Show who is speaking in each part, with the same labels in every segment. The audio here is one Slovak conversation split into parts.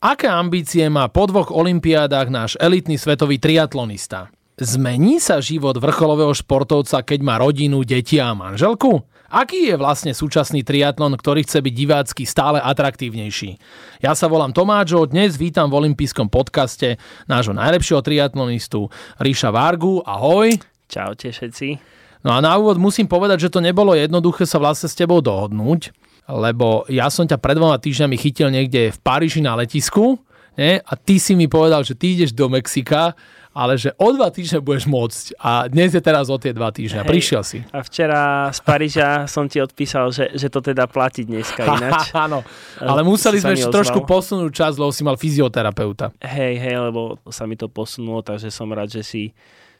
Speaker 1: Aké ambície má po dvoch olympiádach náš elitný svetový triatlonista? Zmení sa život vrcholového športovca, keď má rodinu, deti a manželku? Aký je vlastne súčasný triatlon, ktorý chce byť divácky stále atraktívnejší? Ja sa volám Tomáčo, dnes vítam v olympijskom podcaste nášho najlepšieho triatlonistu Ríša Vargu. Ahoj.
Speaker 2: Čaute všetci.
Speaker 1: No a na úvod musím povedať, že to nebolo jednoduché sa vlastne s tebou dohodnúť lebo ja som ťa pred dvoma týždňami chytil niekde v Paríži na letisku nie? a ty si mi povedal, že ty ideš do Mexika, ale že o dva týždne budeš môcť a dnes je teraz o tie dva týždňa. Hej. Prišiel si.
Speaker 2: A včera z Paríža som ti odpísal, že, že to teda platí dneska ináč.
Speaker 1: Áno, ale museli sme ešte trošku posunúť čas, lebo si mal fyzioterapeuta.
Speaker 2: Hej, hej, lebo sa mi to posunulo, takže som rád, že si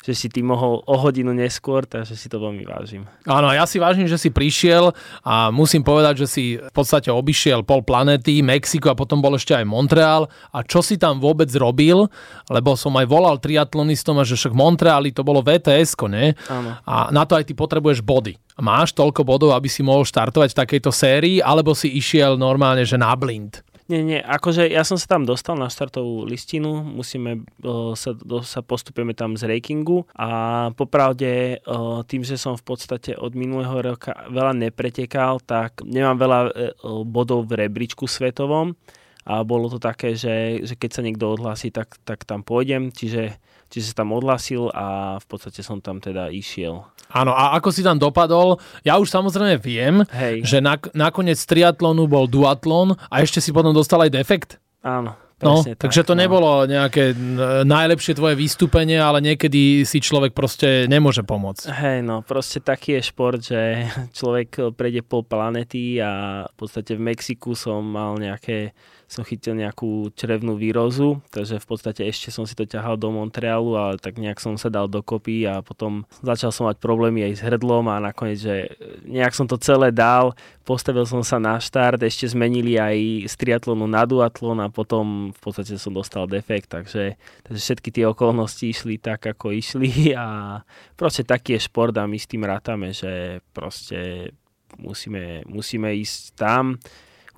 Speaker 2: že si ty mohol o hodinu neskôr, takže si to veľmi vážim.
Speaker 1: Áno, ja si vážim, že si prišiel a musím povedať, že si v podstate obišiel pol planety, Mexiko a potom bol ešte aj Montreal. A čo si tam vôbec robil? Lebo som aj volal triatlonistom že však Montreali to bolo vts ne?
Speaker 2: Áno.
Speaker 1: A na to aj ty potrebuješ body. Máš toľko bodov, aby si mohol štartovať v takejto sérii, alebo si išiel normálne, že na blind?
Speaker 2: Nie, nie, akože ja som sa tam dostal na štartovú listinu, musíme uh, sa, do, sa postupujeme tam z rankingu a popravde uh, tým, že som v podstate od minulého roka veľa nepretekal, tak nemám veľa uh, bodov v rebríčku svetovom a bolo to také, že, že keď sa niekto odhlási, tak, tak tam pôjdem, čiže, čiže sa tam odhlásil a v podstate som tam teda išiel.
Speaker 1: Áno, a ako si tam dopadol, ja už samozrejme viem,
Speaker 2: Hej.
Speaker 1: že nak- nakoniec triatlonu bol duatlon a ešte si potom dostal aj defekt.
Speaker 2: Áno.
Speaker 1: No,
Speaker 2: tak,
Speaker 1: takže to
Speaker 2: no.
Speaker 1: nebolo nejaké najlepšie tvoje vystúpenie, ale niekedy si človek proste nemôže pomôcť.
Speaker 2: Hej, no, proste taký je šport, že človek prejde pol planety a v podstate v Mexiku som mal nejaké som chytil nejakú črevnú výrozu, takže v podstate ešte som si to ťahal do Montrealu, ale tak nejak som sa dal dokopy a potom začal som mať problémy aj s hrdlom a nakoniec, že nejak som to celé dal, postavil som sa na štart, ešte zmenili aj z triatlonu na duatlon a potom v podstate som dostal defekt, takže, takže všetky tie okolnosti išli tak, ako išli a proste taký je šport a my s tým rátame, že proste musíme, musíme ísť tam,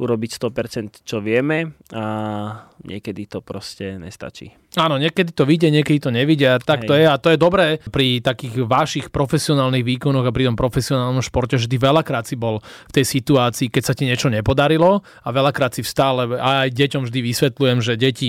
Speaker 2: urobiť 100% čo vieme a niekedy to proste nestačí.
Speaker 1: Áno, niekedy to vyjde, niekedy to nevidia, tak Hej. to je a to je dobré pri takých vašich profesionálnych výkonoch a pri tom profesionálnom športe, že ty veľakrát si bol v tej situácii, keď sa ti niečo nepodarilo a veľakrát si vstále, a aj deťom vždy vysvetľujem, že deti,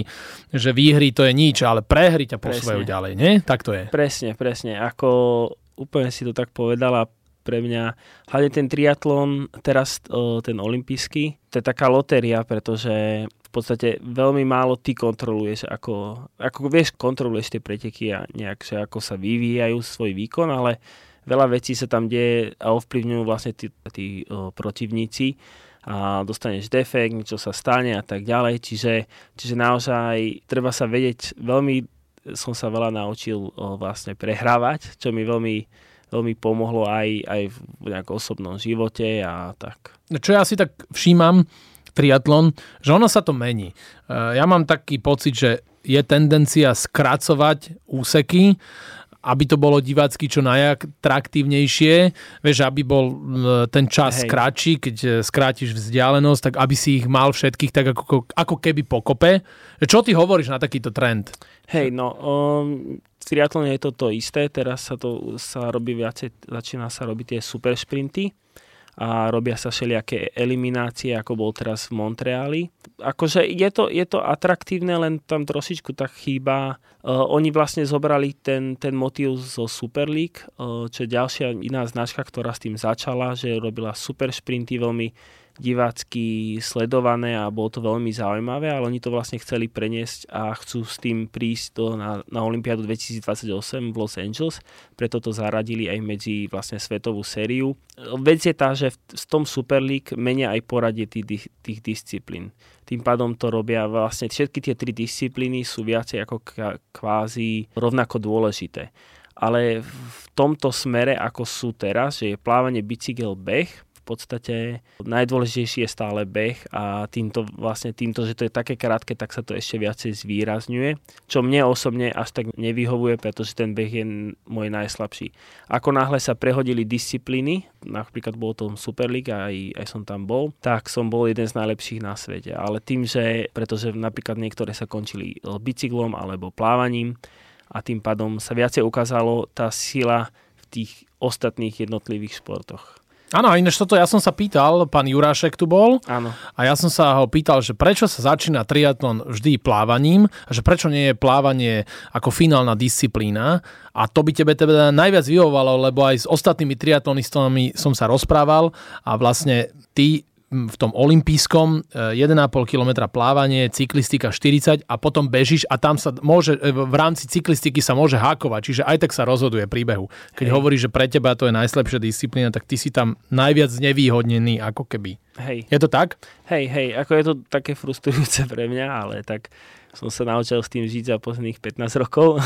Speaker 1: že výhry to je nič, ale prehry ťa posúvajú ďalej, nie? Tak to je.
Speaker 2: Presne, presne. Ako úplne si to tak povedala, pre mňa, hlavne ten triatlon, teraz ten olimpijský, to je taká lotéria, pretože v podstate veľmi málo ty kontroluješ, ako, ako vieš, kontroluješ tie preteky a nejak, že ako sa vyvíjajú svoj výkon, ale veľa vecí sa tam deje a ovplyvňujú vlastne tí, tí o, protivníci a dostaneš defekt, niečo sa stane a tak ďalej, čiže, čiže naozaj treba sa vedieť, veľmi som sa veľa naučil o, vlastne prehrávať, čo mi veľmi veľmi pomohlo aj, aj v nejakom osobnom živote a tak.
Speaker 1: Čo ja si tak všímam, triatlon, že ono sa to mení. E, ja mám taký pocit, že je tendencia skracovať úseky, aby to bolo divácky čo najatraktívnejšie, vieš, aby bol ten čas Hej. kratší, keď e, skrátiš vzdialenosť, tak aby si ich mal všetkých tak ako, ako keby pokope. Čo ty hovoríš na takýto trend?
Speaker 2: Hej, no um, triatlone je to to isté, teraz sa to sa robí viacej, začína sa robiť tie super šprinty a robia sa všelijaké eliminácie, ako bol teraz v Montreali. Akože je to, je to atraktívne, len tam trošičku tak chýba. Uh, oni vlastne zobrali ten, ten motív zo Super League, uh, čo je ďalšia iná značka, ktorá s tým začala, že robila super šprinty veľmi divácky sledované a bolo to veľmi zaujímavé, ale oni to vlastne chceli preniesť a chcú s tým prísť do, na, na Olympiádu 2028 v Los Angeles, preto to zaradili aj medzi vlastne svetovú sériu. Vec je tá, že v, v tom Super League menia aj poradie tých, tých disciplín. Tým pádom to robia vlastne všetky tie tri disciplíny sú viacej ako kvázi rovnako dôležité. Ale v tomto smere, ako sú teraz, že je plávanie, bicykel, beh, podstate najdôležitejší je stále beh a týmto, vlastne týmto, že to je také krátke, tak sa to ešte viacej zvýrazňuje, čo mne osobne až tak nevyhovuje, pretože ten beh je môj najslabší. Ako náhle sa prehodili disciplíny, napríklad bol to Superliga, aj, aj som tam bol, tak som bol jeden z najlepších na svete. Ale tým, že, pretože napríklad niektoré sa končili bicyklom alebo plávaním, a tým pádom sa viacej ukázalo tá sila v tých ostatných jednotlivých športoch.
Speaker 1: Áno, ináč toto ja som sa pýtal, pán Jurášek tu bol
Speaker 2: Áno.
Speaker 1: a ja som sa ho pýtal, že prečo sa začína triatlon vždy plávaním a že prečo nie je plávanie ako finálna disciplína a to by tebe teda najviac vyhovovalo, lebo aj s ostatnými triatlonistami som sa rozprával a vlastne ty v tom olympijskom 1,5 km plávanie, cyklistika 40 a potom bežíš a tam sa môže, e, v rámci cyklistiky sa môže hákovať, čiže aj tak sa rozhoduje príbehu. Keď Hej. hovoríš, že pre teba to je najslabšia disciplína, tak ty si tam najviac nevýhodnený ako keby.
Speaker 2: Hej.
Speaker 1: Je to tak?
Speaker 2: Hej, hej, ako je to také frustrujúce pre mňa, ale tak som sa naučil s tým žiť za posledných 15 rokov.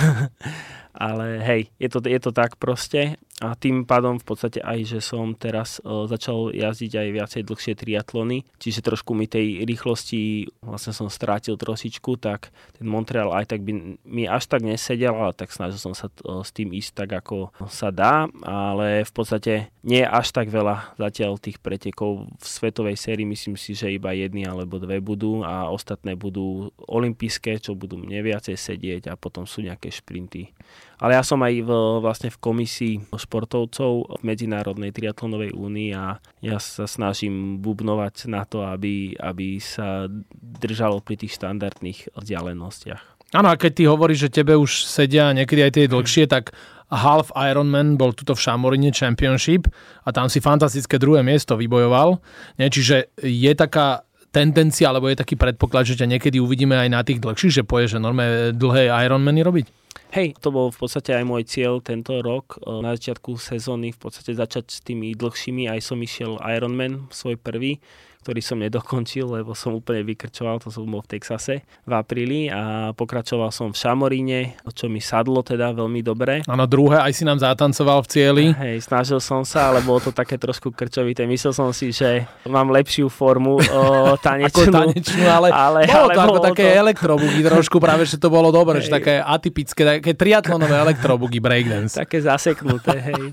Speaker 2: ale hej, je to, je to tak proste a tým pádom v podstate aj, že som teraz uh, začal jazdiť aj viacej dlhšie triatlony, čiže trošku mi tej rýchlosti vlastne som strátil trošičku, tak ten Montreal aj tak by mi až tak nesedel, ale tak snažil som sa uh, s tým ísť tak, ako sa dá, ale v podstate nie až tak veľa zatiaľ tých pretekov v svetovej sérii, myslím si, že iba jedny alebo dve budú a ostatné budú olympijské, čo budú mne viacej sedieť a potom sú nejaké šprinty. Ale ja som aj v, vlastne v komisii športovcov v Medzinárodnej triatlonovej únii a ja sa snažím bubnovať na to, aby, aby sa držalo pri tých štandardných vzdialenostiach.
Speaker 1: Áno, a keď ty hovoríš, že tebe už sedia niekedy aj tie dlhšie, tak Half Ironman bol tuto v Šamorine Championship a tam si fantastické druhé miesto vybojoval. Nie? Čiže je taká tendencia, alebo je taký predpoklad, že ťa niekedy uvidíme aj na tých dlhších, že poješ, že normálne dlhé Ironmany robiť?
Speaker 2: Hej, to bol v podstate aj môj cieľ tento rok. E, na začiatku sezóny v podstate začať s tými dlhšími. Aj som išiel Ironman, svoj prvý ktorý som nedokončil, lebo som úplne vykrčoval, to som bol v Texase v apríli a pokračoval som v Šamoríne, čo mi sadlo teda veľmi dobre.
Speaker 1: Áno, druhé aj si nám zatancoval v cieli.
Speaker 2: Hej, snažil som sa, ale bolo to také trošku krčovité. Myslel som si, že mám lepšiu formu o, tanečnú.
Speaker 1: ako tanečnú, ale, ale, bolo ale to bolo ako to... také elektrobugy trošku, práve že to bolo dobre, hej. že také atypické, také triatlonové elektrobugy breakdance.
Speaker 2: Také zaseknuté, hej.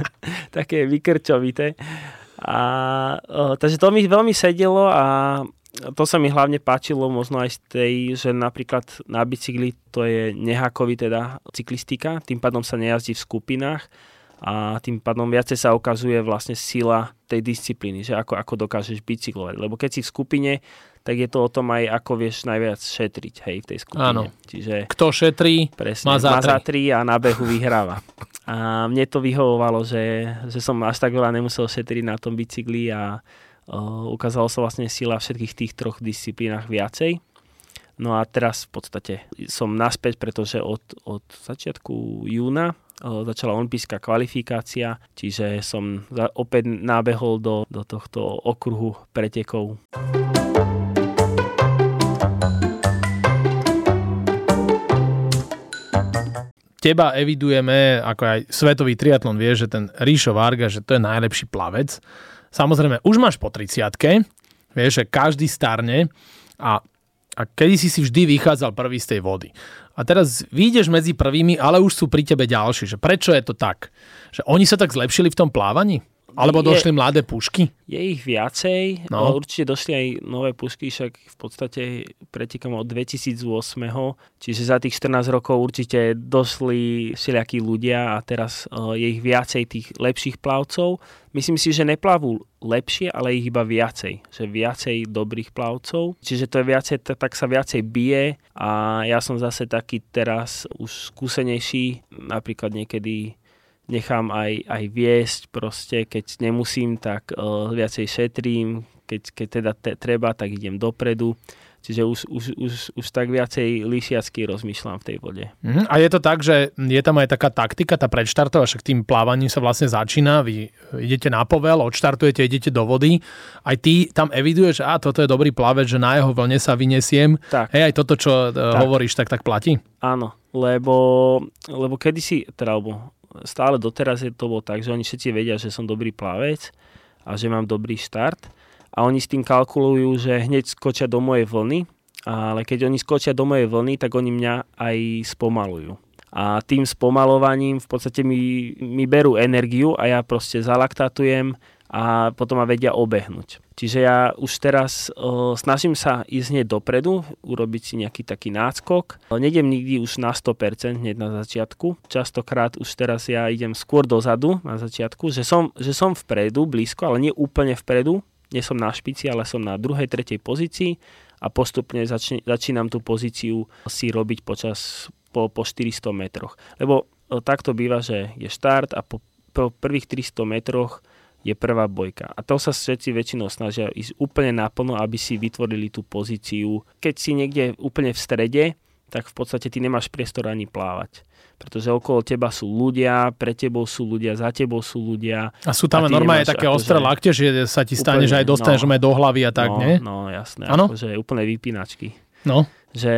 Speaker 2: také vykrčovité. A, takže to mi veľmi sedelo a to sa mi hlavne páčilo možno aj z tej, že napríklad na bicykli to je nehakový teda cyklistika, tým pádom sa nejazdí v skupinách a tým pádom viacej sa ukazuje vlastne sila tej disciplíny, že ako, ako dokážeš bicyklovať. Lebo keď si v skupine, tak je to o tom aj, ako vieš najviac šetriť hej, v tej skupine.
Speaker 1: Áno. Čiže, Kto šetrí, presne, má za, má za
Speaker 2: tri a na behu vyhráva. A mne to vyhovovalo, že, že som až tak veľa nemusel šetriť na tom bicykli a uh, ukázalo sa vlastne sila všetkých tých troch disciplínach viacej. No a teraz v podstate som naspäť, pretože od, od začiatku júna začala olympijská kvalifikácia, čiže som opäť nábehol do, do tohto okruhu pretekov.
Speaker 1: Teba evidujeme, ako aj svetový triatlon vie, že ten Ríšo Varga, že to je najlepší plavec. Samozrejme, už máš po 30 vieš, že každý starne a a kedy si si vždy vychádzal prvý z tej vody. A teraz vyjdeš medzi prvými, ale už sú pri tebe ďalší. Že prečo je to tak? Že oni sa tak zlepšili v tom plávaní? Alebo je, došli mladé pušky?
Speaker 2: Je ich viacej. No. Určite došli aj nové pušky, však v podstate pretekám od 2008. Čiže za tých 14 rokov určite došli všelijakí ľudia a teraz uh, je ich viacej tých lepších plavcov. Myslím si, že neplavú lepšie, ale ich iba viacej. Že viacej dobrých plavcov. Čiže to je viacej, tak sa viacej bije a ja som zase taký teraz už skúsenejší. Napríklad niekedy nechám aj, aj viesť proste, keď nemusím, tak uh, viacej šetrím, keď, keď teda te, treba, tak idem dopredu. Čiže už, už, už, už tak viacej líšiacky rozmýšľam v tej vode.
Speaker 1: Mm, a je to tak, že je tam aj taká taktika, tá predštartová, však tým plávaním sa vlastne začína, vy idete na povel, odštartujete, idete do vody, aj ty tam eviduješ, že a toto je dobrý plavec, že na jeho vlne sa vyniesiem. Tak. Hej, aj toto, čo e, tak. hovoríš, tak tak platí?
Speaker 2: Áno, lebo, lebo kedysi, teda, alebo stále doteraz je to bolo tak, že oni všetci vedia, že som dobrý plavec a že mám dobrý štart. A oni s tým kalkulujú, že hneď skočia do mojej vlny, ale keď oni skočia do mojej vlny, tak oni mňa aj spomalujú a tým spomalovaním v podstate mi, mi berú energiu a ja proste zalaktatujem a potom ma vedia obehnúť. Čiže ja už teraz o, snažím sa ísť hneď dopredu, urobiť si nejaký taký náskok. Nedem nikdy už na 100% hneď na začiatku. Častokrát už teraz ja idem skôr dozadu na začiatku, že som, že som vpredu, blízko, ale nie úplne vpredu. Nie som na špici, ale som na druhej, tretej pozícii a postupne začne, začínam tú pozíciu si robiť počas po, po 400 metroch. Lebo e, takto býva, že je štart a po, po prvých 300 metroch je prvá bojka. A to sa všetci väčšinou snažia ísť úplne naplno, aby si vytvorili tú pozíciu. Keď si niekde úplne v strede, tak v podstate ty nemáš priestor ani plávať. Pretože okolo teba sú ľudia, pre tebou sú ľudia, za tebou sú ľudia.
Speaker 1: A sú tam a normálne také akože, ostré lakte, že sa ti stane, že aj dostaneš no, do hlavy a tak,
Speaker 2: no,
Speaker 1: nie?
Speaker 2: No, jasné. Ano? Akože úplne vypínačky.
Speaker 1: No
Speaker 2: že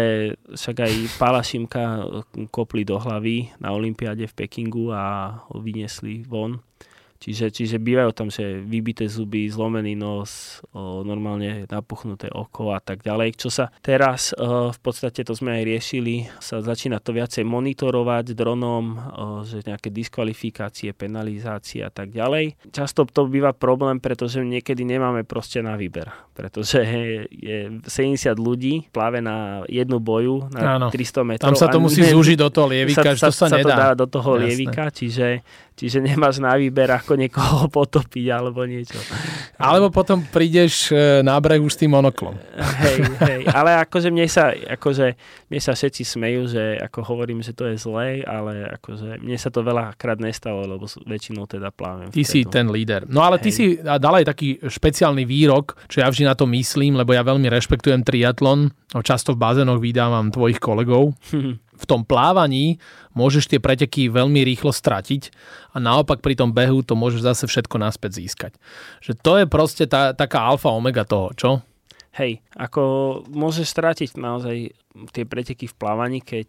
Speaker 2: však aj Pála Šimka kopli do hlavy na Olympiáde v Pekingu a ho vyniesli von. Čiže, čiže bývajú tam, že vybité zuby, zlomený nos, o, normálne napuchnuté oko a tak ďalej. Čo sa teraz, o, v podstate to sme aj riešili, sa začína to viacej monitorovať dronom, o, že nejaké diskvalifikácie, penalizácie a tak ďalej. Často to býva problém, pretože niekedy nemáme proste na výber. Pretože je 70 ľudí pláve na jednu boju na Áno. 300 metrov.
Speaker 1: Tam sa to musí zúžiť do toho lievika, sa, že to sa, sa nedá.
Speaker 2: to dá do toho Jasné. lievika, čiže Čiže nemáš na výber, ako niekoho potopiť alebo niečo.
Speaker 1: Alebo potom prídeš e, na breh už s tým monoklom.
Speaker 2: Hej, hej. Ale akože mne sa, akože mne sa všetci smejú, že ako hovorím, že to je zlé, ale akože mne sa to veľakrát nestalo, lebo väčšinou teda plávem.
Speaker 1: Ty si ten líder. No ale hej. ty si dal aj taký špeciálny výrok, čo ja vždy na to myslím, lebo ja veľmi rešpektujem triatlon. Často v bazénoch vydávam tvojich kolegov. v tom plávaní môžeš tie preteky veľmi rýchlo stratiť a naopak pri tom behu to môžeš zase všetko naspäť získať. Že to je proste tá, taká alfa omega toho, čo?
Speaker 2: Hej, ako môžeš stratiť naozaj tie preteky v plávaní, keď,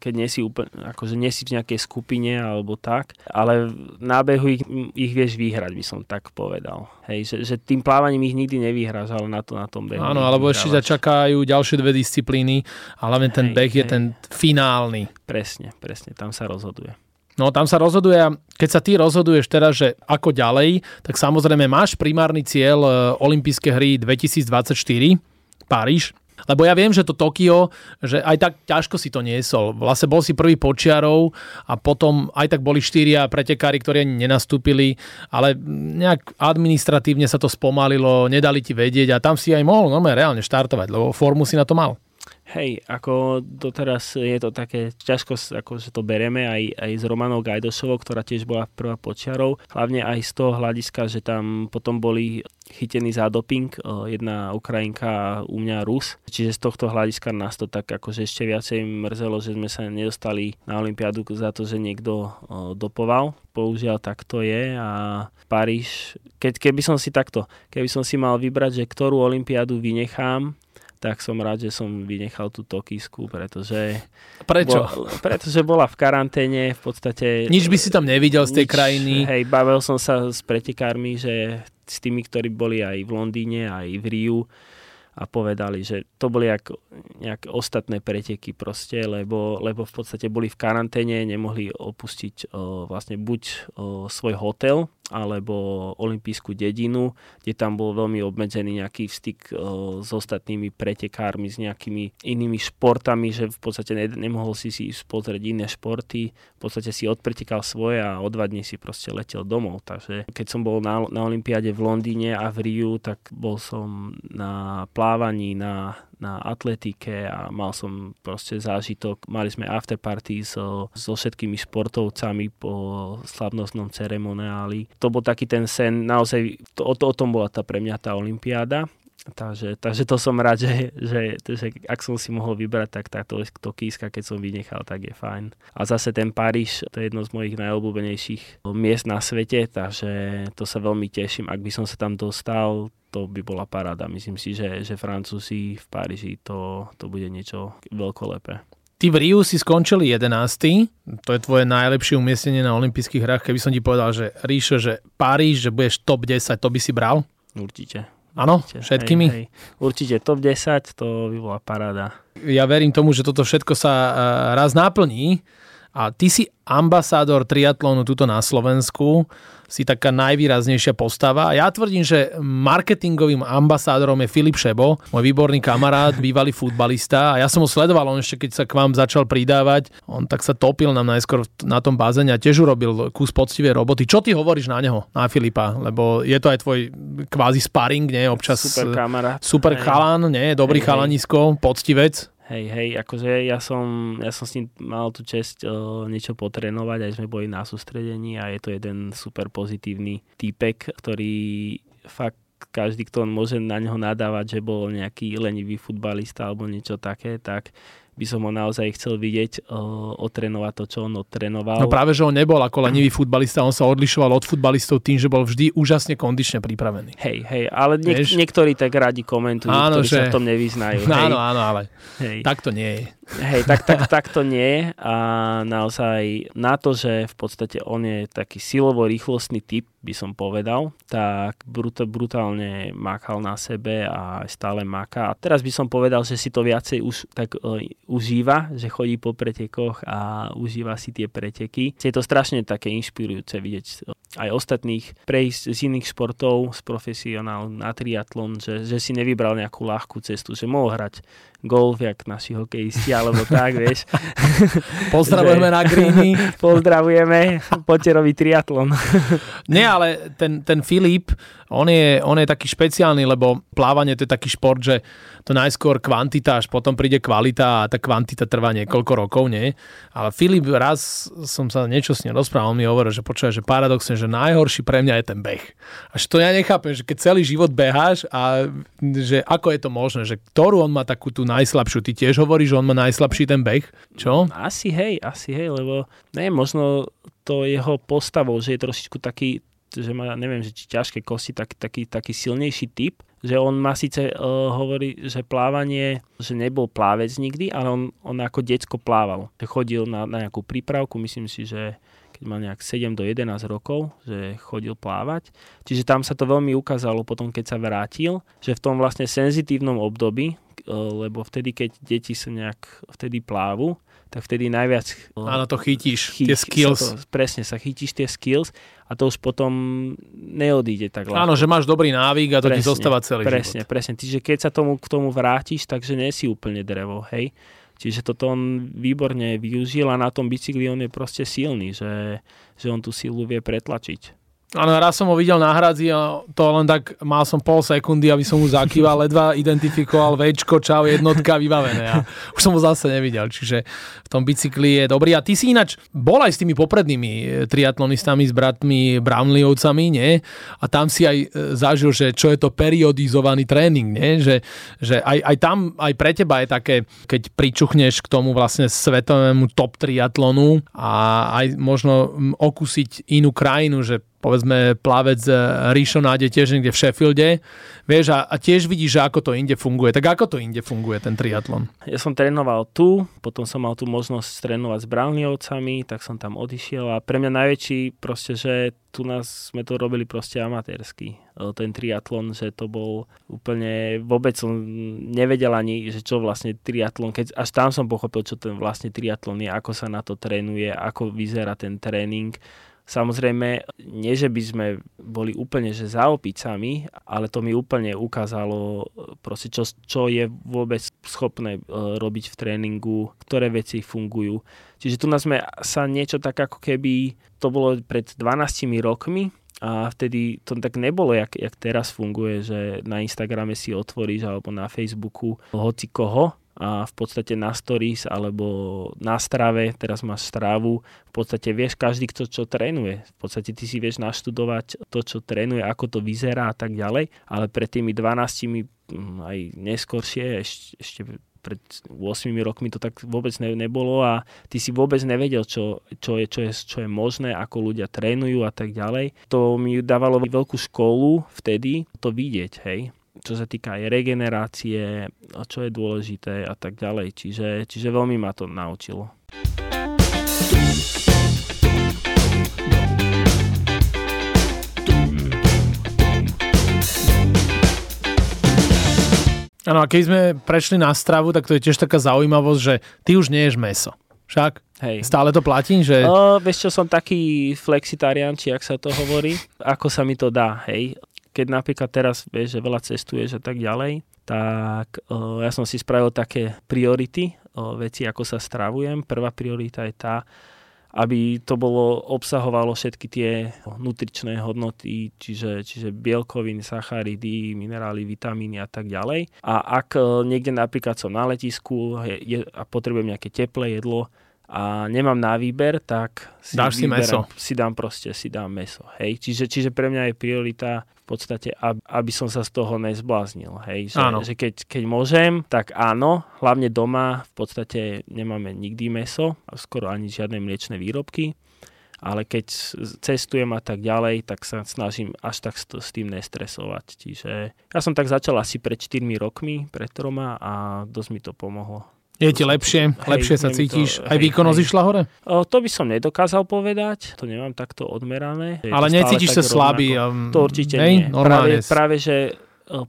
Speaker 2: keď nie si úplne, akože nie si v nejakej skupine alebo tak, ale v nábehu ich, ich vieš vyhrať, by som tak povedal. Hej, že, že tým plávaním ich nikdy nevyhráš, ale na to na tom behu.
Speaker 1: Áno, alebo ešte ťa čakajú ďalšie dve disciplíny, a hlavne ten hej, beh hej. je ten finálny.
Speaker 2: Presne, presne, tam sa rozhoduje.
Speaker 1: No tam sa rozhoduje, keď sa ty rozhoduješ teraz, že ako ďalej, tak samozrejme máš primárny cieľ e, Olympijské hry 2024, Paríž, lebo ja viem, že to Tokio, že aj tak ťažko si to niesol. Vlastne bol si prvý počiarov a potom aj tak boli štyria pretekári, ktorí ani nenastúpili, ale nejak administratívne sa to spomalilo, nedali ti vedieť a tam si aj mohol no, reálne štartovať, lebo formu si na to mal.
Speaker 2: Hej, ako doteraz je to také ťažko, ako že to bereme aj, aj s Romanou Gajdošovou, ktorá tiež bola prvá počiarov. Hlavne aj z toho hľadiska, že tam potom boli chytení za doping, jedna Ukrajinka a u mňa Rus. Čiže z tohto hľadiska nás to tak akože ešte viacej mrzelo, že sme sa nedostali na Olympiádu za to, že niekto dopoval. Použiaľ tak to je a Paríž, keď, keby som si takto, keby som si mal vybrať, že ktorú Olympiádu vynechám, tak som rád, že som vynechal tú Tokijsku, pretože...
Speaker 1: Prečo?
Speaker 2: Bol, pretože bola v karanténe, v podstate...
Speaker 1: Nič by si tam nevidel z tej nič, krajiny.
Speaker 2: Hej, bavil som sa s pretekármi, že s tými, ktorí boli aj v Londýne, aj v Riu, a povedali, že to boli ako nejaké ostatné preteky proste, lebo, lebo v podstate boli v karanténe, nemohli opustiť o, vlastne buď o, svoj hotel, alebo olympijskú dedinu, kde tam bol veľmi obmedzený nejaký styk o, s ostatnými pretekármi, s nejakými inými športami, že v podstate ne, nemohol si si pozrieť iné športy, v podstate si odpretekal svoje a o dva dní si proste letel domov. Takže keď som bol na, na Olympiáde v Londýne a v Riu, tak bol som na plávaní, na, na atletike a mal som proste zážitok. Mali sme afterparty so, so všetkými športovcami po slavnostnom ceremoniáli. To bol taký ten sen, naozaj to, o, o tom bola tá pre mňa tá olympiáda. Takže, takže to som rád, že, že, že ak som si mohol vybrať, tak táto Tokijska, keď som vynechal, tak je fajn. A zase ten Paríž, to je jedno z mojich najobľúbenejších miest na svete, takže to sa veľmi teším. Ak by som sa tam dostal, to by bola paráda. Myslím si, že, že Francúzi v Paríži to, to bude niečo veľkolepé.
Speaker 1: Ty Ty v Riu si skončili 11. To je tvoje najlepšie umiestnenie na olympijských hrách. Keby som ti povedal, že Ríšo, že Paríž, že budeš top 10, to by si bral?
Speaker 2: Určite.
Speaker 1: Áno, všetkými?
Speaker 2: Hej, hej. Určite top 10, to by bola paráda.
Speaker 1: Ja verím tomu, že toto všetko sa uh, raz naplní a ty si ambasádor triatlonu tuto na Slovensku si taká najvýraznejšia postava. A ja tvrdím, že marketingovým ambasádorom je Filip Šebo, môj výborný kamarát, bývalý futbalista. A ja som ho sledoval, on ešte keď sa k vám začal pridávať, on tak sa topil nám najskôr na tom bázene a tiež urobil kus poctivej roboty. Čo ty hovoríš na neho, na Filipa? Lebo je to aj tvoj kvázi sparring, nie? Občas
Speaker 2: super kamarát.
Speaker 1: Super chalan, nie? Dobrý hej, chalanisko, poctivec.
Speaker 2: Hej, hej, akože ja som, ja som s ním mal tú čest uh, niečo potrénovať, aj sme boli na sústredení a je to jeden super pozitívny týpek, ktorý fakt každý, kto môže na neho nadávať, že bol nejaký lenivý futbalista alebo niečo také, tak by som ho naozaj chcel vidieť uh, otrénovať to, čo on otrénoval.
Speaker 1: No práve, že on nebol ako lenivý futbalista, on sa odlišoval od futbalistov tým, že bol vždy úžasne kondične pripravený.
Speaker 2: Hej, hej, ale niek- niektorí tak radi komentujú, áno, ktorí že... sa v tom nevyznajú.
Speaker 1: Áno, áno, ale hej. tak to nie je.
Speaker 2: Hej, tak, tak, tak to nie a naozaj na to, že v podstate on je taký silovo-rýchlostný typ, by som povedal, tak brut- brutálne makal na sebe a stále maká. A teraz by som povedal, že si to viacej už tak uh, užíva, že chodí po pretekoch a užíva si tie preteky. Je to strašne také inšpirujúce vidieť aj ostatných prejsť z iných športov, z profesionál na triatlon, že, že si nevybral nejakú ľahkú cestu, že mohol hrať golf, jak naši hokejisti, alebo tak, vieš.
Speaker 1: Pozdravujeme na greeny.
Speaker 2: Pozdravujeme, poďte robiť triatlon.
Speaker 1: Nie, ale ten, ten Filip, on je, on je taký špeciálny, lebo plávanie to je taký šport, že to najskôr kvantita, až potom príde kvalita a tá kvantita trvá niekoľko rokov, nie? Ale Filip, raz som sa niečo s ním rozprával, on mi hovoril, že počúva, že paradoxne, že najhorší pre mňa je ten beh. Až to ja nechápem, že keď celý život beháš a že ako je to možné, že ktorú on má takú tú najslabšiu, ty tiež hovoríš, že on má najslabší ten beh, čo?
Speaker 2: Asi hej, asi hej, lebo ne, možno to jeho postavou, že je trošičku taký, že má, neviem, že či ťažké kosti, tak, taký, taký silnejší typ, že on má síce uh, hovorí, že plávanie, že nebol plávec nikdy, ale on, on ako decko plával. Chodil na, na nejakú prípravku, myslím si, že keď mal nejak 7 do 11 rokov, že chodil plávať. Čiže tam sa to veľmi ukázalo potom, keď sa vrátil, že v tom vlastne senzitívnom období, lebo vtedy, keď deti sa nejak vtedy plávu, tak vtedy najviac...
Speaker 1: Áno, to chytíš, chyť, tie skills.
Speaker 2: Sa to, presne, sa chytíš tie skills a to už potom neodíde tak ľahko.
Speaker 1: Áno, že máš dobrý návyk a to presne, ti zostáva celý
Speaker 2: presne,
Speaker 1: život.
Speaker 2: Presne, Čiže keď sa tomu, k tomu vrátiš, takže nie si úplne drevo, hej. Čiže toto on výborne využil a na tom bicykli on je proste silný, že, že on tú silu vie pretlačiť.
Speaker 1: Áno, raz som ho videl na hradzi a to len tak, mal som pol sekundy, aby som mu zakýval, ledva identifikoval Včko, čau, jednotka, vybavené. A už som ho zase nevidel, čiže v tom bicykli je dobrý. A ty si ináč bol aj s tými poprednými e, triatlonistami, s bratmi Brownleeovcami, nie? A tam si aj e, zažil, že čo je to periodizovaný tréning, nie? Že, že aj, aj tam, aj pre teba je také, keď pričuchneš k tomu vlastne svetovému top triatlonu a aj možno okúsiť inú krajinu, že povedzme plavec eh, Ríšo nájde tiež niekde v Sheffielde, vieš, a, a tiež vidíš, že ako to inde funguje. Tak ako to inde funguje, ten triatlon?
Speaker 2: Ja som trénoval tu, potom som mal tú možnosť trénovať s Brownleeovcami, tak som tam odišiel a pre mňa najväčší proste, že tu nás sme to robili proste amatérsky, eh, ten triatlon, že to bol úplne, vôbec som nevedel ani, že čo vlastne triatlon, keď až tam som pochopil, čo ten vlastne triatlon je, ako sa na to trénuje, ako vyzerá ten tréning Samozrejme, nie že by sme boli úplne že za opicami, ale to mi úplne ukázalo proste, čo, čo je vôbec schopné e, robiť v tréningu, ktoré veci fungujú. Čiže tu nás sme sa niečo tak ako keby, to bolo pred 12 rokmi, a vtedy to tak nebolo, jak, jak teraz funguje, že na Instagrame si otvoríš alebo na Facebooku hoci koho a v podstate na stories alebo na strave, teraz máš strávu, v podstate vieš každý, kto čo trénuje. V podstate ty si vieš naštudovať to, čo trénuje, ako to vyzerá a tak ďalej, ale pred tými 12 mm, aj neskôršie, ešte, ešte pred 8 rokmi to tak vôbec ne, nebolo a ty si vôbec nevedel, čo, čo, je, čo, je, čo je možné, ako ľudia trénujú a tak ďalej. To mi dávalo veľkú školu vtedy to vidieť, hej čo sa týka aj regenerácie, čo je dôležité a tak ďalej. Čiže, čiže veľmi ma to naučilo.
Speaker 1: Áno, a keď sme prešli na stravu, tak to je tiež taká zaujímavosť, že ty už nie ješ meso. Však?
Speaker 2: Hej.
Speaker 1: Stále to platí? Že...
Speaker 2: O, vieš čo, som taký flexitarian, či ak sa to hovorí, ako sa mi to dá, hej. Keď napríklad teraz, vieš, že veľa cestuješ a tak ďalej, tak ja som si spravil také priority, veci, ako sa stravujem. Prvá priorita je tá, aby to bolo, obsahovalo všetky tie nutričné hodnoty, čiže, čiže bielkoviny, sacharidy, minerály, vitamíny a tak ďalej. A ak niekde napríklad som na letisku a potrebujem nejaké teplé jedlo, a nemám na výber, tak
Speaker 1: si, Dáš si meso.
Speaker 2: si dám proste, si dám meso. Hej. Čiže, čiže pre mňa je priorita v podstate, aby som sa z toho nezbláznil. Hej. Že, áno. že keď, keď môžem, tak áno, hlavne doma v podstate nemáme nikdy meso, skoro ani žiadne mliečne výrobky, ale keď cestujem a tak ďalej, tak sa snažím až tak s tým nestresovať. Čiže ja som tak začal asi pred 4 rokmi, pred troma a dosť mi to pomohlo.
Speaker 1: Je ti lepšie? Hej, lepšie sa cítiš? To, Aj výkonnosť išla hore?
Speaker 2: O, to by som nedokázal povedať. To nemám takto odmerané.
Speaker 1: Ale necítiš sa slabý?
Speaker 2: Um, to určite hej, nie. Práve, práve, že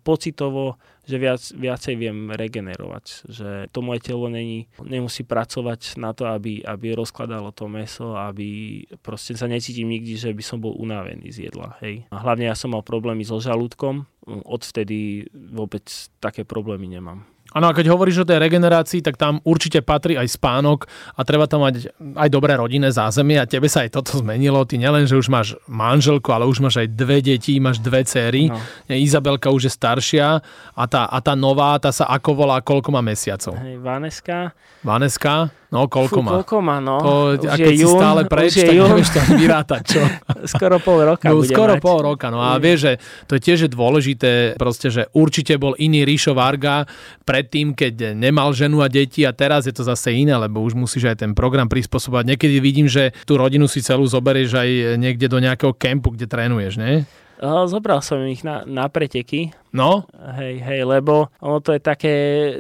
Speaker 2: pocitovo že viac, viacej viem regenerovať. Že to moje telo není, nemusí pracovať na to, aby, aby rozkladalo to meso, aby proste sa necítim nikdy, že by som bol unavený z jedla. Hej. A hlavne ja som mal problémy so žalúdkom, odvtedy vôbec také problémy nemám.
Speaker 1: Áno, a keď hovoríš o tej regenerácii, tak tam určite patrí aj spánok a treba tam mať aj dobré rodinné zázemie a tebe sa aj toto zmenilo. Ty nielen, že už máš manželku, ale už máš aj dve deti, máš dve céry. No. Izabelka už je staršia a tá, a tá nová, tá sa ako volá, koľko má mesiacov?
Speaker 2: Hej, Vaneska.
Speaker 1: Vaneska? No, koľko
Speaker 2: Fú,
Speaker 1: má?
Speaker 2: Koľko má, no.
Speaker 1: To, a keď si jún, stále preč, tak jún. nevieš ani vyrátať, čo?
Speaker 2: skoro pol roka
Speaker 1: no,
Speaker 2: bude
Speaker 1: skoro
Speaker 2: mať.
Speaker 1: pol roka, no a vieš, že to je tiež dôležité, proste, že určite bol iný Ríšo Varga predtým, keď nemal ženu a deti a teraz je to zase iné, lebo už musíš aj ten program prispôsobovať. Niekedy vidím, že tú rodinu si celú zoberieš aj niekde do nejakého kempu, kde trénuješ, ne?
Speaker 2: Zobral som ich na, na preteky,
Speaker 1: No?
Speaker 2: Hej, hej, lebo ono to je také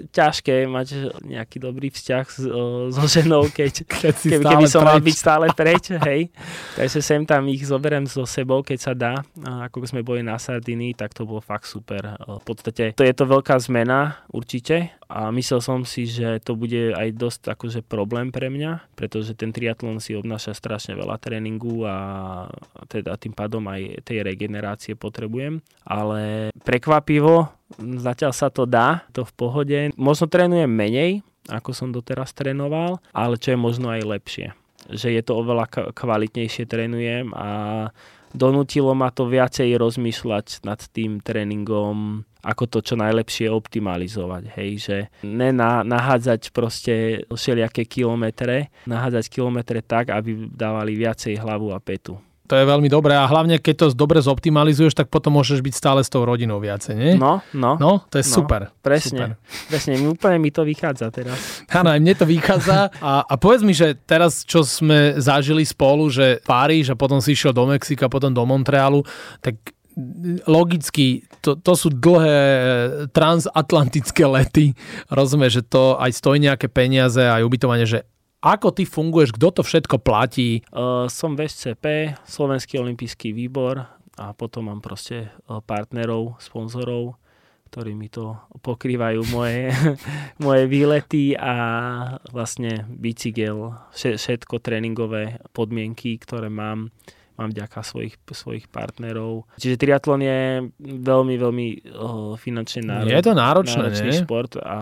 Speaker 2: ťažké mať nejaký dobrý vzťah s, o, so ženou, keď, keď keby, keby som preč. mal byť stále preč, hej. Takže sem tam ich zoberiem so sebou, keď sa dá. A ako sme boli na Sardinii, tak to bolo fakt super. V podstate to je to veľká zmena, určite. A myslel som si, že to bude aj dosť akože problém pre mňa, pretože ten triatlon si obnáša strašne veľa tréningu a teda tým pádom aj tej regenerácie potrebujem. Ale prekvap prekvapivo, zatiaľ sa to dá, to v pohode. Možno trénujem menej, ako som doteraz trénoval, ale čo je možno aj lepšie. Že je to oveľa kvalitnejšie trénujem a donútilo ma to viacej rozmýšľať nad tým tréningom, ako to čo najlepšie optimalizovať. Hej, že nena, nahádzať proste všelijaké kilometre, nahádzať kilometre tak, aby dávali viacej hlavu a petu.
Speaker 1: To je veľmi dobré a hlavne keď to dobre zoptimalizuješ, tak potom môžeš byť stále s tou rodinou viacej, nie?
Speaker 2: No, no.
Speaker 1: No, to je
Speaker 2: no,
Speaker 1: super.
Speaker 2: Presne, super. presne, úplne mi to vychádza teraz.
Speaker 1: Áno, aj mne to vychádza a, a povedz mi, že teraz, čo sme zažili spolu, že Páriž a potom si išiel do Mexika, potom do Montrealu, tak logicky, to, to sú dlhé transatlantické lety. Rozumieš, že to aj stojí nejaké peniaze, aj ubytovanie, že ako ty funguješ? Kto to všetko platí?
Speaker 2: Uh, som v SCP, Slovenský olimpijský výbor a potom mám proste partnerov, sponzorov, ktorí mi to pokrývajú moje, moje výlety a vlastne bicykel, všetko tréningové podmienky, ktoré mám mám vďaka svojich, svojich partnerov. Čiže triatlon je veľmi, veľmi oh, finančne náročný,
Speaker 1: je to náročné,
Speaker 2: náročný šport a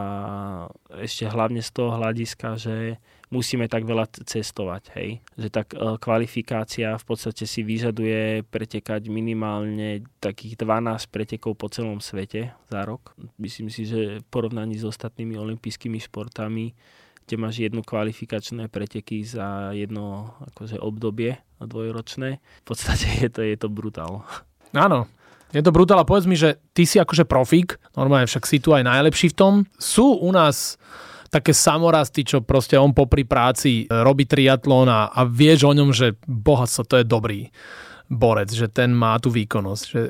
Speaker 2: ešte hlavne z toho hľadiska, že musíme tak veľa cestovať, hej. Že tak e, kvalifikácia v podstate si vyžaduje pretekať minimálne takých 12 pretekov po celom svete za rok. Myslím si, že v porovnaní s ostatnými olympijskými športami kde máš jednu kvalifikačné preteky za jedno akože obdobie dvojročné. V podstate je to, je to brutál.
Speaker 1: Áno, je to brutál a povedz mi, že ty si akože profík, normálne však si tu aj najlepší v tom. Sú u nás také samorasty, čo proste on popri práci e, robí triatlón a, a vieš o ňom, že bohatstvo to je dobrý borec, že ten má tú výkonnosť. Že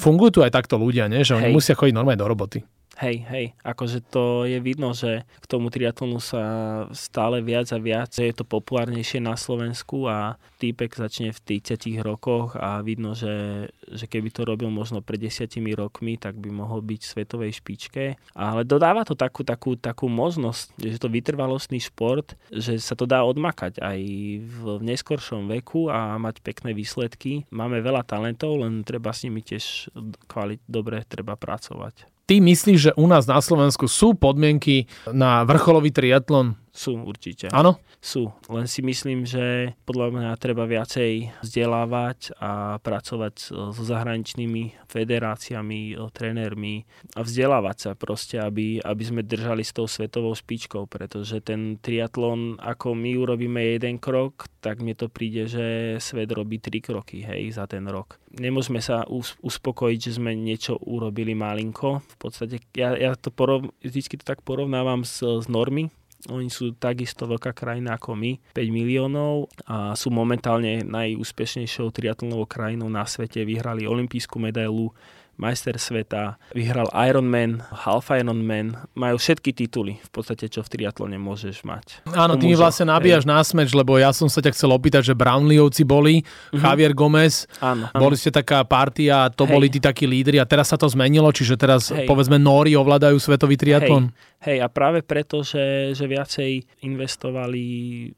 Speaker 1: fungujú tu aj takto ľudia, nie? že oni Hej. musia chodiť normálne do roboty.
Speaker 2: Hej, hej, akože to je vidno, že k tomu triatlonu sa stále viac a viac je to populárnejšie na Slovensku a týpek začne v 30 rokoch a vidno, že, že keby to robil možno pred desiatimi rokmi, tak by mohol byť v svetovej špičke. Ale dodáva to takú, takú, takú možnosť, že to vytrvalostný šport, že sa to dá odmakať aj v neskoršom veku a mať pekné výsledky. Máme veľa talentov, len treba s nimi tiež kvalit, dobre treba pracovať.
Speaker 1: Ty myslíš, že u nás na Slovensku sú podmienky na vrcholový triatlon?
Speaker 2: Sú určite.
Speaker 1: Áno?
Speaker 2: Sú. Len si myslím, že podľa mňa treba viacej vzdelávať a pracovať so zahraničnými federáciami, trénermi a vzdelávať sa proste, aby, aby sme držali s tou svetovou špičkou, pretože ten triatlon, ako my urobíme jeden krok, tak mne to príde, že svet robí tri kroky, hej, za ten rok. Nemôžeme sa uspokojiť, že sme niečo urobili malinko. V podstate ja, ja to porov, vždycky to tak porovnávam s, s normy, oni sú takisto veľká krajina ako my, 5 miliónov a sú momentálne najúspešnejšou triatlonovou krajinou na svete. Vyhrali olimpijskú medailu majster sveta, vyhral Ironman, Half Ironman, majú všetky tituly v podstate, čo v triatlone môžeš mať.
Speaker 1: Áno, ty mi vlastne nabíjaš na smeč, lebo ja som sa ťa chcel opýtať, že Brownleeovci boli, mm-hmm. Javier Gomez, áno, áno. boli ste taká partia, to Hej. boli tí takí lídry a teraz sa to zmenilo, čiže teraz Hej. povedzme Nóri ovládajú svetový triatlon.
Speaker 2: Hej. Hej, a práve preto, že, že viacej investovali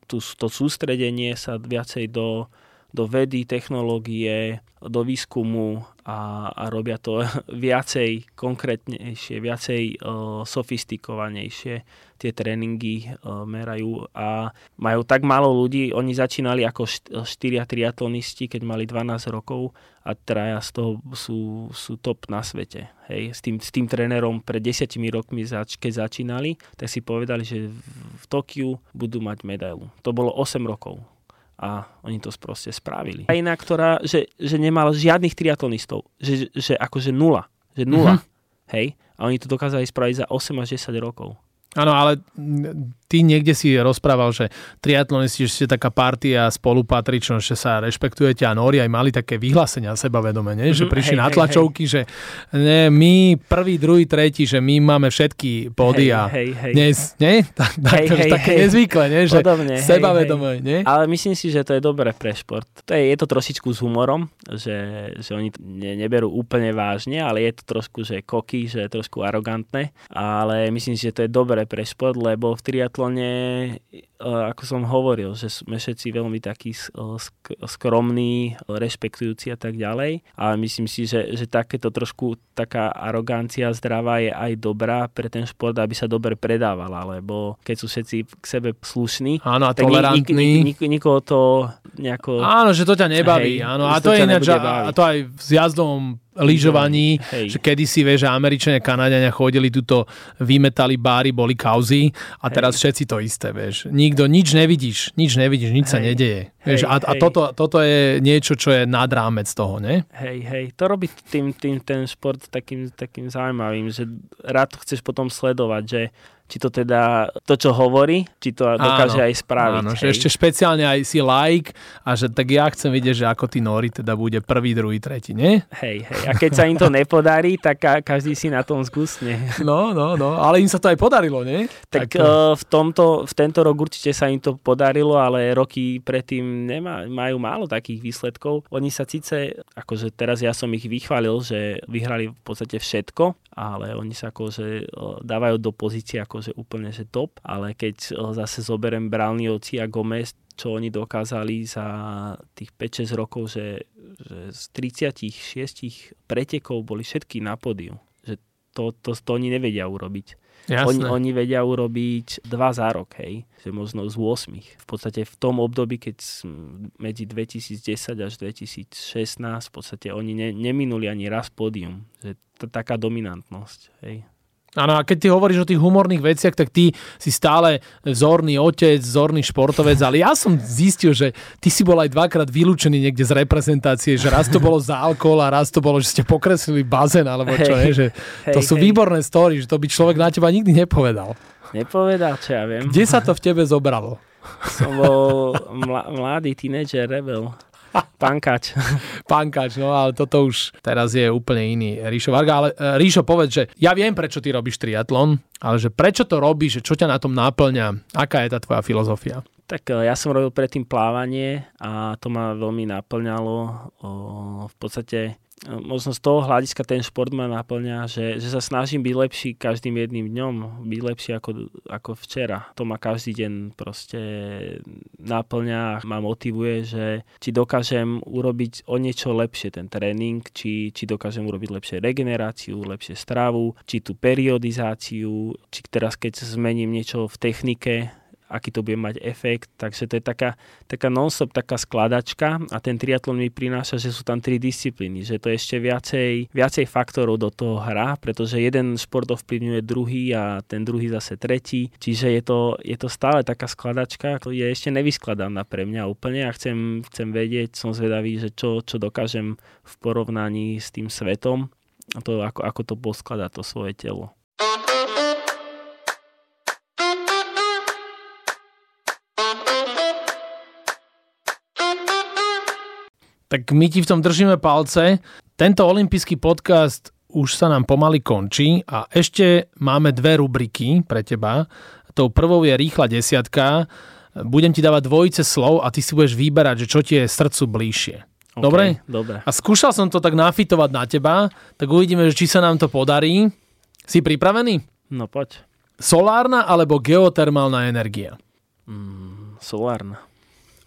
Speaker 2: tú, to sústredenie sa viacej do do vedy, technológie, do výskumu a, a robia to viacej konkrétnejšie, viacej uh, sofistikovanejšie. Tie tréningy uh, merajú a majú tak málo ľudí. Oni začínali ako štyria triatlonisti, keď mali 12 rokov a traja z toho sú, sú top na svete. Hej. S, tým, s tým trénerom pred desiatimi rokmi, zač, keď začínali, tak si povedali, že v Tokiu budú mať medailu. To bolo 8 rokov a oni to proste spravili. Krajina, ktorá, že, že nemal žiadnych triatlonistov, že, že akože nula, že nula, mm-hmm. hej, a oni to dokázali spraviť za 8 až 10 rokov.
Speaker 1: Áno, ale ty niekde si rozprával, že triatlonisti, že ste taká partia spolupatričnosť, že sa rešpektujete a Nóri aj mali také vyhlásenia sebavedome, nie? že mhm, prišli hej, na tlačovky, hej, že ne, my prvý, druhý, tretí, že my máme všetky pódy a hej, hej, nie? Tak, tak, hej, hej, také hej, nezvykle, nie? že Podobne, sebavedome. Hej, hej. Nie?
Speaker 2: Ale myslím si, že to je dobré pre šport. To je, je to trošičku s humorom, že, že oni ne, neberú úplne vážne, ale je to trošku, že koky, že je trošku arogantné, ale myslím si, že to je dobré pre šport, lebo v triatlon úplne, ako som hovoril, že sme všetci veľmi takí skromní, rešpektujúci a tak ďalej. A myslím si, že, že takéto trošku taká arogancia zdravá je aj dobrá pre ten šport, aby sa dobre predávala, lebo keď sú všetci k sebe slušní,
Speaker 1: áno, a tak nik, nik,
Speaker 2: nik, nikoho to nejako...
Speaker 1: Áno, že to ťa nebaví. Hej, áno, a to, je ináč, a to aj s jazdom lyžovaní, že kedysi, vieš, že Američania, Kanadiania chodili tuto, vymetali báry, boli kauzy a teraz hej. všetci to isté, vieš. Nikto, nič nevidíš, nič nevidíš, nič hej. sa nedeje. Hej, vieš, a, a toto, toto je niečo, čo je nad rámec toho, ne?
Speaker 2: Hej, hej, to robí tým, tým ten šport takým, takým zaujímavým, že rád to chceš potom sledovať, že či to teda, to čo hovorí, či to dokáže áno, aj spraviť. Áno,
Speaker 1: že ešte špeciálne aj si like a že tak ja chcem vidieť, že ako tí Nori teda bude prvý, druhý, tretí, nie?
Speaker 2: Hej, hej. A keď sa im to nepodarí, tak každý si na tom zgusne.
Speaker 1: No, no, no. Ale im sa to aj podarilo, nie?
Speaker 2: Tak, tak uh, v, tomto, v tento rok určite sa im to podarilo, ale roky predtým nemá, majú málo takých výsledkov. Oni sa síce, akože teraz ja som ich vychválil, že vyhrali v podstate všetko, ale oni sa akože dávajú do pozície akože úplne že top, ale keď zase zoberiem Brownleovci a Gomez, čo oni dokázali za tých 5-6 rokov, že, že z 36 pretekov boli všetky na pódiu. Že to, to, to oni nevedia urobiť. Oni, oni vedia urobiť dva za rok, hej, že možno z 8. V podstate v tom období, keď medzi 2010 až 2016 v podstate oni ne, neminuli ani raz pódium. Že to taká dominantnosť, hej.
Speaker 1: Áno, a keď ty hovoríš o tých humorných veciach, tak ty si stále vzorný otec, vzorný športovec, ale ja som zistil, že ty si bol aj dvakrát vylúčený niekde z reprezentácie, že raz to bolo za alkohol a raz to bolo, že ste pokreslili bazén, alebo čo, hey, že hey, to sú hey. výborné story, že to by človek na teba nikdy nepovedal.
Speaker 2: Nepovedal, čo ja viem.
Speaker 1: Kde sa to v tebe zobralo?
Speaker 2: Som bol mladý tínedžer, rebel. Pankač.
Speaker 1: Pankač, no ale toto už teraz je úplne iný Ríšo Varga. Ale uh, Ríšo, povedz, že ja viem, prečo ty robíš triatlon, ale že prečo to robíš, že čo ťa na tom náplňa, aká je tá tvoja filozofia?
Speaker 2: Tak e, ja som robil predtým plávanie a to ma veľmi naplňalo. O, v podstate možno z toho hľadiska ten šport ma naplňa, že, že sa snažím byť lepší každým jedným dňom, byť lepší ako, ako včera. To ma každý deň proste naplňa, ma motivuje, že či dokážem urobiť o niečo lepšie ten tréning, či, či dokážem urobiť lepšie regeneráciu, lepšie stravu, či tú periodizáciu, či teraz keď zmením niečo v technike, aký to bude mať efekt. Takže to je taká, taká non-stop taká skladačka a ten triatlon mi prináša, že sú tam tri disciplíny, že to je ešte viacej, viacej faktorov do toho hra, pretože jeden šport ovplyvňuje druhý a ten druhý zase tretí. Čiže je to, je to stále taká skladačka, to je ešte nevyskladaná pre mňa úplne a chcem, chcem vedieť, som zvedavý, že čo, čo dokážem v porovnaní s tým svetom a to, ako, ako to poskladá to svoje telo.
Speaker 1: Tak my ti v tom držíme palce. Tento olimpijský podcast už sa nám pomaly končí a ešte máme dve rubriky pre teba. Tou prvou je rýchla desiatka. Budem ti dávať dvojice slov a ty si budeš vyberať, že čo ti je srdcu bližšie.
Speaker 2: Okay,
Speaker 1: Dobre?
Speaker 2: Dobre.
Speaker 1: A skúšal som to tak nafitovať na teba, tak uvidíme, že či sa nám to podarí. Si pripravený?
Speaker 2: No poď.
Speaker 1: Solárna alebo geotermálna energia?
Speaker 2: Mm, solárna.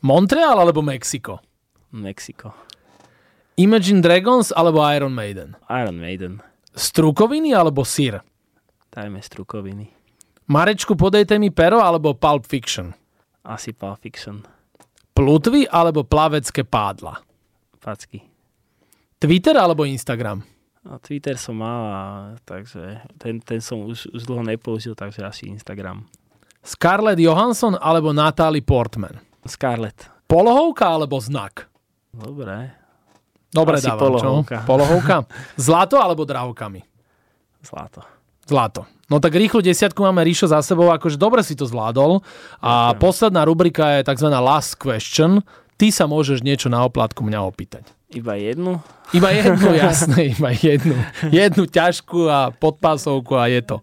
Speaker 1: Montreal alebo Mexiko?
Speaker 2: Mexiko.
Speaker 1: Imagine Dragons alebo Iron Maiden?
Speaker 2: Iron Maiden.
Speaker 1: Strukoviny alebo sír?
Speaker 2: Dajme strukoviny.
Speaker 1: Marečku, podejte mi pero alebo Pulp Fiction?
Speaker 2: Asi Pulp Fiction.
Speaker 1: Plutvy alebo plavecké pádla?
Speaker 2: Facky.
Speaker 1: Twitter alebo Instagram?
Speaker 2: No, Twitter som mal, a, takže ten, ten som už, už dlho nepoužil, takže asi Instagram.
Speaker 1: Scarlett Johansson alebo Natalie Portman?
Speaker 2: Scarlett.
Speaker 1: Polohovka alebo znak?
Speaker 2: Dobre.
Speaker 1: Dobre
Speaker 2: Asi
Speaker 1: dávam,
Speaker 2: polohovka.
Speaker 1: čo? Polohovka. Zlato alebo drahokami?
Speaker 2: Zlato.
Speaker 1: Zlato. No tak rýchlu desiatku máme Ríšo za sebou, akože dobre si to zvládol. A
Speaker 2: Ďakujem.
Speaker 1: posledná rubrika je tzv. last question. Ty sa môžeš niečo na oplatku mňa opýtať.
Speaker 2: Iba jednu?
Speaker 1: Iba jednu, jasné, iba jednu. Jednu ťažkú a podpásovku a je to.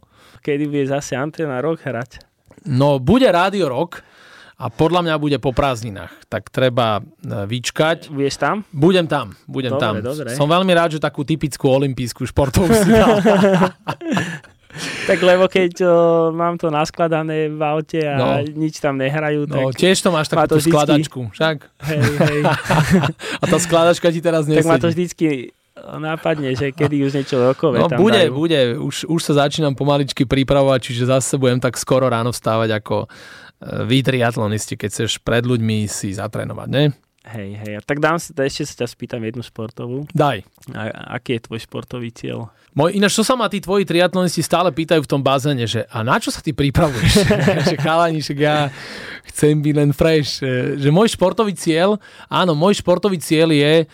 Speaker 2: Kedy bude zase Antena Rock hrať?
Speaker 1: No, bude Rádio Rock a podľa mňa bude po prázdninách. Tak treba e, vyčkať.
Speaker 2: Budeš tam?
Speaker 1: Budem tam, budem
Speaker 2: Dobre,
Speaker 1: tam.
Speaker 2: dobre.
Speaker 1: Som veľmi rád, že takú typickú olimpijskú športovú si dal.
Speaker 2: Tak lebo keď o, mám to naskladané v aute a
Speaker 1: No.
Speaker 2: nič tam nehrajú,
Speaker 1: No,
Speaker 2: tak,
Speaker 1: tiež to máš
Speaker 2: má
Speaker 1: takú
Speaker 2: vždycky-
Speaker 1: skladačku, však?
Speaker 2: hej, hej,
Speaker 1: A tá skladačka ti teraz
Speaker 2: tak ma to
Speaker 1: nesedí.
Speaker 2: vždycky nápadne, že kedy už niečo rokové
Speaker 1: No
Speaker 2: tam
Speaker 1: bude,
Speaker 2: dajú.
Speaker 1: bude. Už, už sa začínam pomaličky pripravovať, čiže zase budem tak skoro ráno vstávať ako vy triatlonisti, keď chceš pred ľuďmi si zatrénovať, ne?
Speaker 2: Hej, hej. A tak dám si, ešte sa ťa spýtam jednu športovú.
Speaker 1: Daj.
Speaker 2: A, aký je tvoj športový cieľ?
Speaker 1: Môj, ináč, čo sa ma tí tvoji triatlonisti stále pýtajú v tom bazéne, že a na čo sa ty pripravuješ? že chalani, však ja chcem byť len fresh. Že môj športový cieľ, áno, môj športový cieľ je,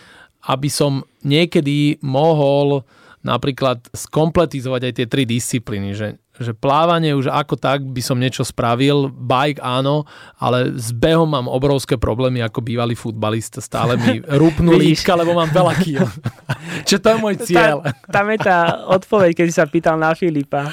Speaker 1: aby som niekedy mohol napríklad skompletizovať aj tie tri disciplíny, že, že plávanie už ako tak by som niečo spravil, bike áno, ale s behom mám obrovské problémy ako bývalý futbalista, stále mi rúpnú líčka, lebo mám veľa kýl. Čo to je môj cieľ.
Speaker 2: Tam, tam je tá odpoveď, keď si sa pýtal na Filipa.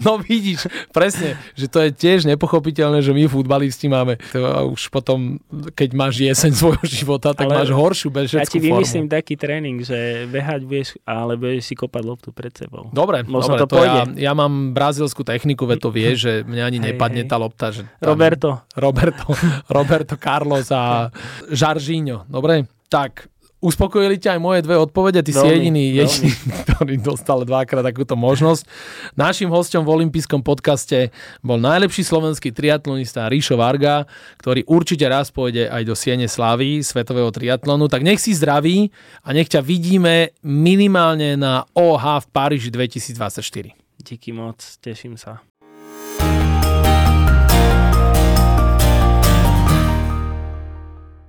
Speaker 1: No vidíš, presne, že to je tiež nepochopiteľné, že my futbalisti máme to už potom, keď máš jeseň svojho života, tak
Speaker 2: Ale
Speaker 1: máš horšiu
Speaker 2: Ja
Speaker 1: bežeckú
Speaker 2: ti
Speaker 1: formu.
Speaker 2: vymyslím taký tréning, že behať budeš, ale budeš si kopať loptu pred sebou.
Speaker 1: Dobre,
Speaker 2: Možno
Speaker 1: dobre
Speaker 2: to
Speaker 1: to ja,
Speaker 2: pôjde.
Speaker 1: ja mám brazilskú techniku, veď to vie, že mňa ani
Speaker 2: Hej,
Speaker 1: nepadne
Speaker 2: hej.
Speaker 1: tá lopta. Že tam-
Speaker 2: Roberto,
Speaker 1: Roberto, Roberto Carlos a Žaržíňo. Dobre, tak uspokojili ťa aj moje dve odpovede, ty si
Speaker 2: Veľmi,
Speaker 1: jediný,
Speaker 2: veľmi.
Speaker 1: jediný, ktorý dostal dvakrát takúto možnosť. Našim hostom v olympijskom podcaste bol najlepší slovenský triatlonista Ríšo Varga, ktorý určite raz pôjde aj do Siene Slavy svetového triatlonu. Tak nech si zdraví a nech ťa vidíme minimálne na OH v Paríži 2024.
Speaker 2: díky moc, teším sa.